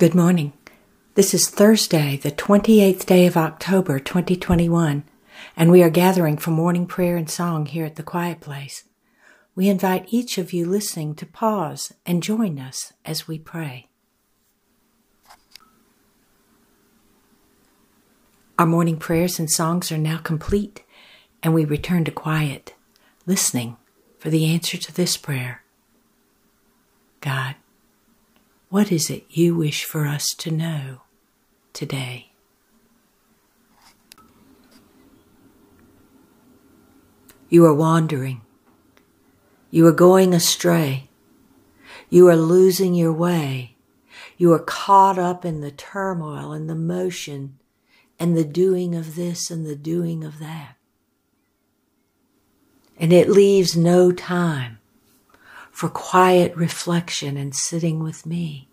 Good morning. This is Thursday, the 28th day of October, 2021, and we are gathering for morning prayer and song here at the Quiet Place. We invite each of you listening to pause and join us as we pray. Our morning prayers and songs are now complete, and we return to quiet, listening for the answer to this prayer God, what is it you wish for us to know today? You are wandering. You are going astray. You are losing your way. You are caught up in the turmoil and the motion and the doing of this and the doing of that. And it leaves no time for quiet reflection and sitting with me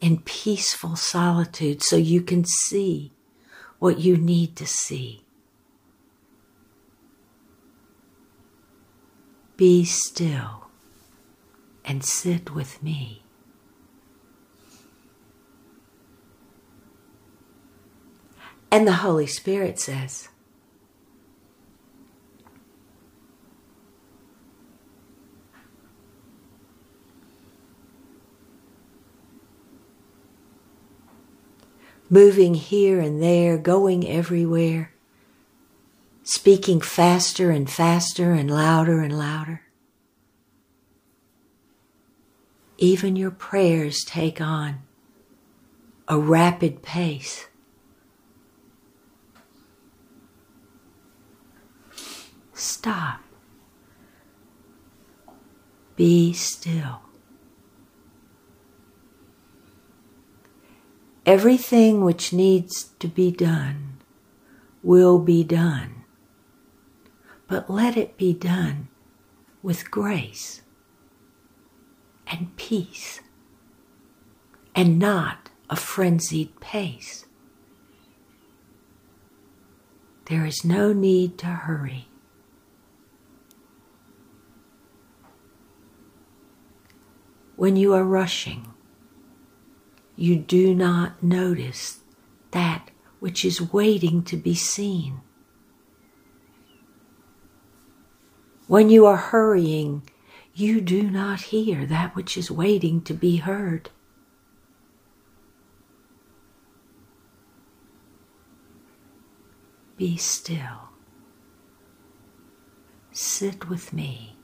in peaceful solitude so you can see what you need to see. Be still and sit with me. And the Holy Spirit says, moving here and there, going everywhere, speaking faster and faster and louder and louder. Even your prayers take on a rapid pace. Stop. Be still. Everything which needs to be done will be done, but let it be done with grace and peace and not a frenzied pace. There is no need to hurry. When you are rushing, you do not notice that which is waiting to be seen. When you are hurrying, you do not hear that which is waiting to be heard. Be still. Sit with me.